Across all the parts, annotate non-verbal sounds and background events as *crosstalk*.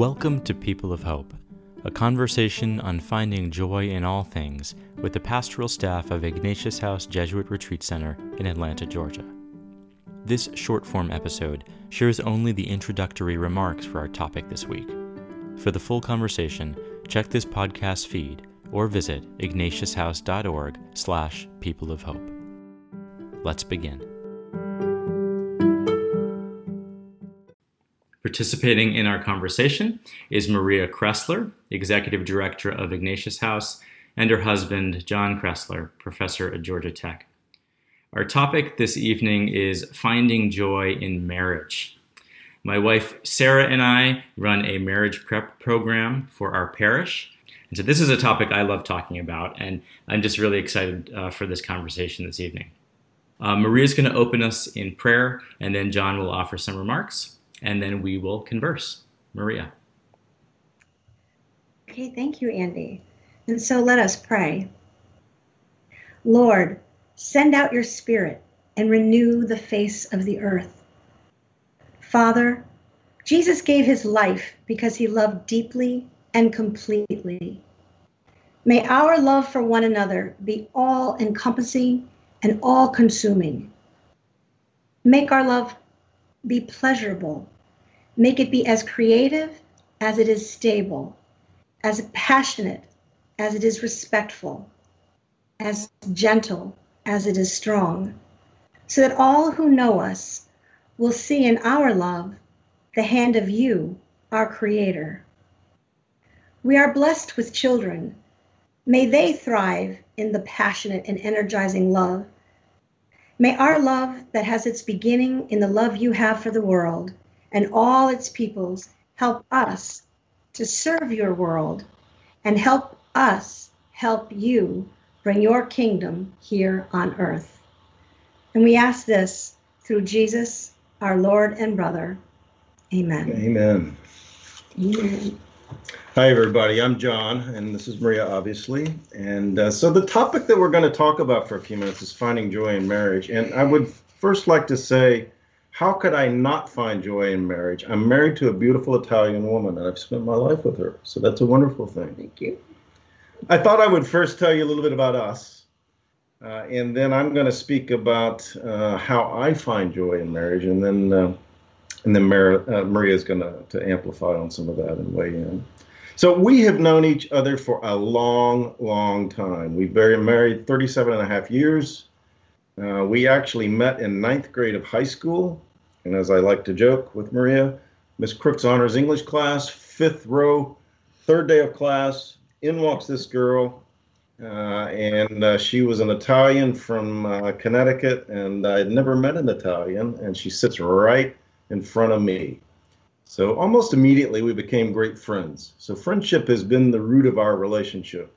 Welcome to People of Hope, a conversation on finding joy in all things with the pastoral staff of Ignatius House Jesuit Retreat Center in Atlanta, Georgia. This short form episode shares only the introductory remarks for our topic this week. For the full conversation, check this podcast feed or visit ignatiushouse.org slash people of hope. Let's begin. Participating in our conversation is Maria Kressler, Executive Director of Ignatius House, and her husband, John Kressler, Professor at Georgia Tech. Our topic this evening is finding joy in marriage. My wife Sarah and I run a marriage prep program for our parish. And so, this is a topic I love talking about, and I'm just really excited uh, for this conversation this evening. Uh, Maria is going to open us in prayer, and then John will offer some remarks and then we will converse. Maria. Okay, thank you, Andy. And so let us pray. Lord, send out your spirit and renew the face of the earth. Father, Jesus gave his life because he loved deeply and completely. May our love for one another be all encompassing and all consuming. Make our love be pleasurable. Make it be as creative as it is stable, as passionate as it is respectful, as gentle as it is strong, so that all who know us will see in our love the hand of you, our Creator. We are blessed with children. May they thrive in the passionate and energizing love May our love that has its beginning in the love you have for the world and all its peoples help us to serve your world and help us help you bring your kingdom here on earth. And we ask this through Jesus, our Lord and brother. Amen. Amen. Amen. Hi, everybody. I'm John, and this is Maria, obviously. And uh, so, the topic that we're going to talk about for a few minutes is finding joy in marriage. And I would first like to say, how could I not find joy in marriage? I'm married to a beautiful Italian woman, and I've spent my life with her. So, that's a wonderful thing. Thank you. I thought I would first tell you a little bit about us. Uh, and then I'm going to speak about uh, how I find joy in marriage, and then uh, and then Mar- uh, Maria is going to amplify on some of that and weigh in. So we have known each other for a long, long time. We've been married 37 and a half years. Uh, we actually met in ninth grade of high school. And as I like to joke with Maria, Miss Crook's honors English class, fifth row, third day of class, in walks this girl. Uh, and uh, she was an Italian from uh, Connecticut, and I had never met an Italian, and she sits right in front of me. So almost immediately we became great friends. So friendship has been the root of our relationship.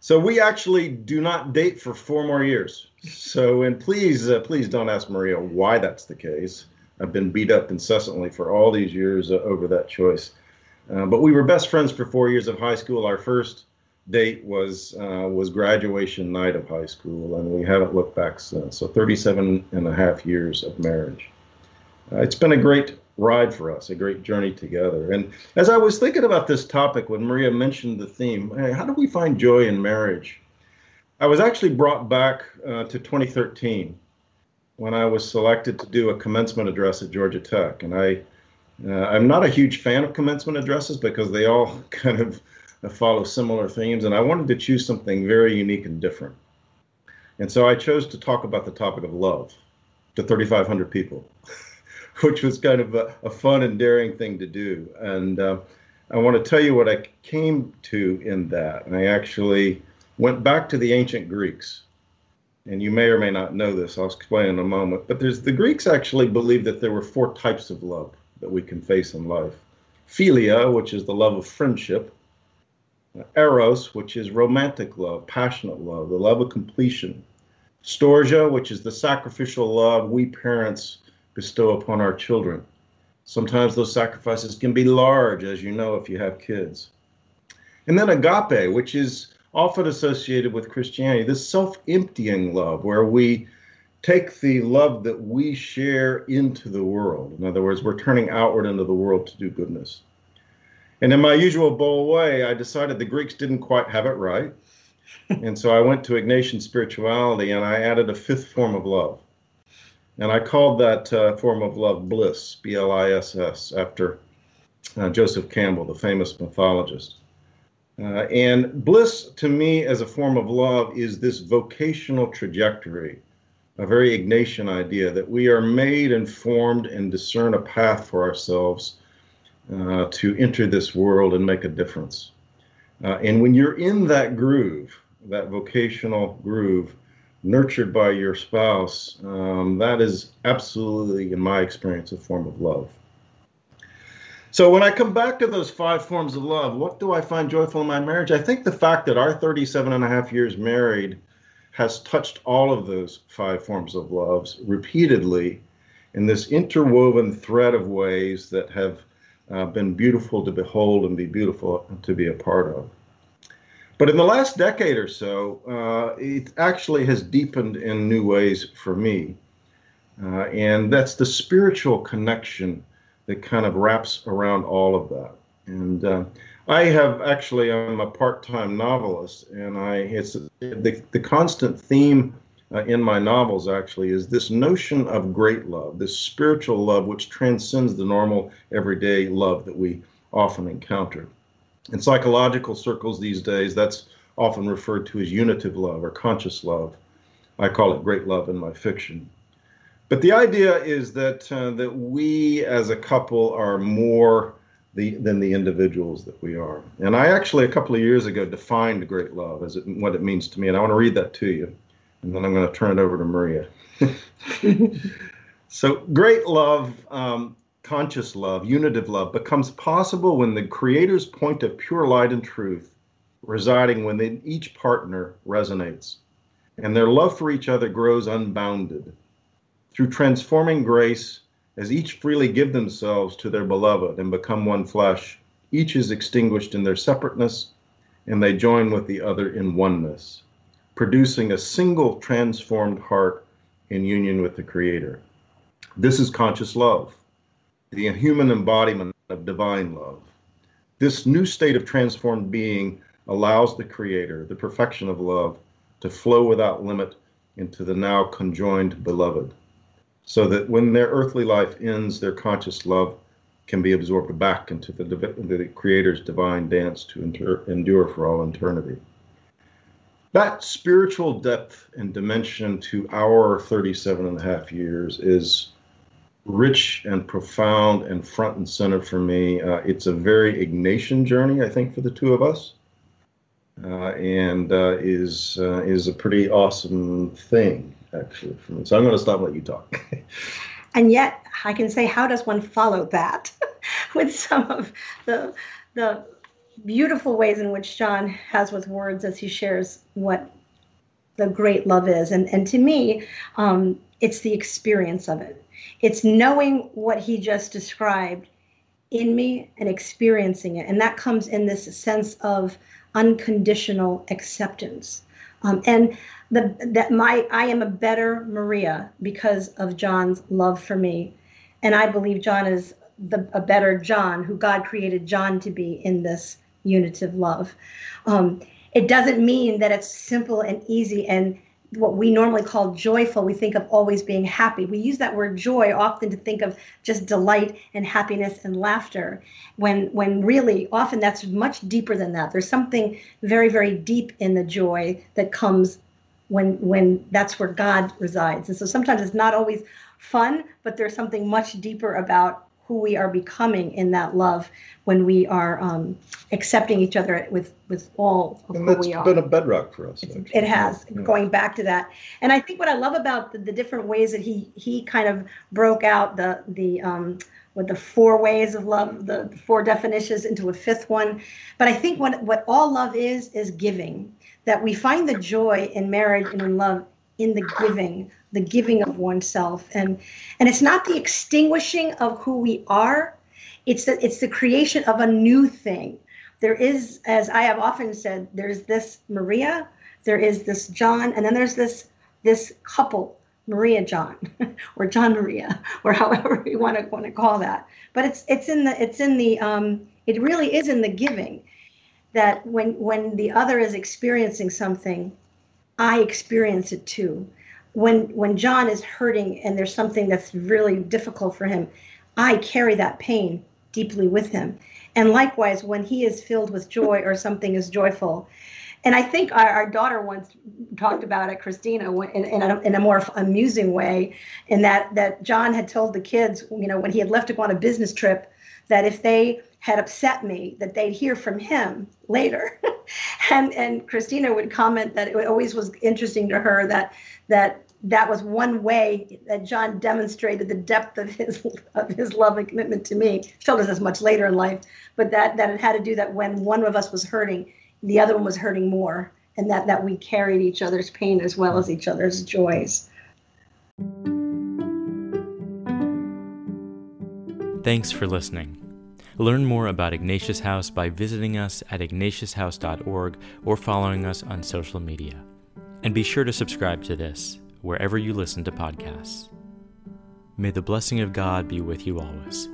So we actually do not date for four more years. So and please, uh, please don't ask Maria why that's the case. I've been beat up incessantly for all these years uh, over that choice. Uh, but we were best friends for four years of high school. Our first date was uh, was graduation night of high school, and we haven't looked back since. So 37 and a half years of marriage. Uh, it's been a great ride for us, a great journey together. And as I was thinking about this topic, when Maria mentioned the theme, hey, how do we find joy in marriage? I was actually brought back uh, to 2013 when I was selected to do a commencement address at Georgia Tech. And I, uh, I'm not a huge fan of commencement addresses because they all *laughs* kind of follow similar themes. And I wanted to choose something very unique and different. And so I chose to talk about the topic of love to 3,500 people. *laughs* *laughs* which was kind of a, a fun and daring thing to do. And uh, I want to tell you what I came to in that. And I actually went back to the ancient Greeks. And you may or may not know this, I'll explain in a moment. But there's the Greeks actually believed that there were four types of love that we can face in life philia, which is the love of friendship, eros, which is romantic love, passionate love, the love of completion, storge, which is the sacrificial love we parents bestow upon our children. Sometimes those sacrifices can be large, as you know, if you have kids. And then agape, which is often associated with Christianity, this self emptying love, where we take the love that we share into the world. In other words, we're turning outward into the world to do goodness. And in my usual bold way, I decided the Greeks didn't quite have it right. *laughs* and so I went to Ignatian spirituality and I added a fifth form of love. And I called that uh, form of love bliss, B L I S S, after uh, Joseph Campbell, the famous mythologist. Uh, and bliss to me as a form of love is this vocational trajectory, a very Ignatian idea that we are made and formed and discern a path for ourselves uh, to enter this world and make a difference. Uh, and when you're in that groove, that vocational groove, nurtured by your spouse, um, that is absolutely, in my experience, a form of love. So when I come back to those five forms of love, what do I find joyful in my marriage? I think the fact that our 37 and a half years married has touched all of those five forms of loves repeatedly in this interwoven thread of ways that have uh, been beautiful to behold and be beautiful to be a part of. But in the last decade or so, uh, it actually has deepened in new ways for me. Uh, and that's the spiritual connection that kind of wraps around all of that. And uh, I have actually, I'm a part-time novelist, and I it's the, the constant theme uh, in my novels actually is this notion of great love, this spiritual love which transcends the normal everyday love that we often encounter. In psychological circles these days, that's often referred to as unitive love or conscious love. I call it great love in my fiction. But the idea is that uh, that we as a couple are more the, than the individuals that we are. And I actually a couple of years ago defined great love as it, what it means to me, and I want to read that to you, and then I'm going to turn it over to Maria. *laughs* so great love um, conscious love, unitive love, becomes possible when the Creator's point of pure light and truth residing within each partner resonates, and their love for each other grows unbounded. Through transforming grace, as each freely give themselves to their beloved and become one flesh, each is extinguished in their separateness, and they join with the other in oneness, producing a single transformed heart in union with the Creator. This is conscious love the human embodiment of divine love. This new state of transformed being allows the Creator, the perfection of love, to flow without limit into the now conjoined beloved, so that when their earthly life ends, their conscious love can be absorbed back into the, the Creator's divine dance to endure, endure for all eternity. That spiritual depth and dimension to our 37 and a half years is rich and profound and front and center for me. Uh, it's a very Ignatian journey, I think, for the two of us, uh, and uh, is uh, is a pretty awesome thing actually for me. So I'm going to stop and let you talk. *laughs* and yet, I can say, how does one follow that *laughs* with some of the the beautiful ways in which John has with words as he shares what the great love is, and and to me, um, it's the experience of it it's knowing what he just described in me and experiencing it. And that comes in this sense of unconditional acceptance. Um, and the, that my I am a better Maria because of John's love for me. And I believe John is the, a better John, who God created John to be in this unitive love. Um, it doesn't mean that it's simple and easy and what we normally call joyful, we think of always being happy. We use that word joy often to think of just delight and happiness and laughter, when when really often that's much deeper than that. There's something very very deep in the joy that comes when when that's where God resides. And so sometimes it's not always fun, but there's something much deeper about who we are becoming in that love when we are um, accepting each other with with all of and who we are. It's been a bedrock for us. It has yeah. going back to that, and I think what I love about the, the, different ways that he he kind of broke out the the um, with the four ways of love, the four definitions into a fifth one. But I think what what all love is is giving. That we find the joy in marriage and in love in the giving the giving of oneself. And and it's not the extinguishing of who we are. It's the it's the creation of a new thing. There is as i have often said there's this maria there is this john and then there's this this couple Maria John *laughs* or John Maria *laughs* or however you want to want to call that. But it's it's in the it's in the um, it really is in the giving that when when the other is experiencing something, I experience it too. When when John is hurting and there's something that's really difficult for him, I carry that pain deeply with him. And likewise, when he is filled with joy or something is joyful, and I think our, our daughter once talked about it, Christina, in, in, a, in a more amusing way, in that that John had told the kids, you know, when he had left to go on a business trip, that if they had upset me, that they'd hear from him later. *laughs* and and Christina would comment that it always was interesting to her that that that was one way that John demonstrated the depth of his of his love and commitment to me. She told us this much later in life, but that that it had to do that when one of us was hurting, the other one was hurting more, and that that we carried each other's pain as well as each other's joys. Thanks for listening. Learn more about Ignatius House by visiting us at ignatiushouse.org or following us on social media. And be sure to subscribe to this wherever you listen to podcasts. May the blessing of God be with you always.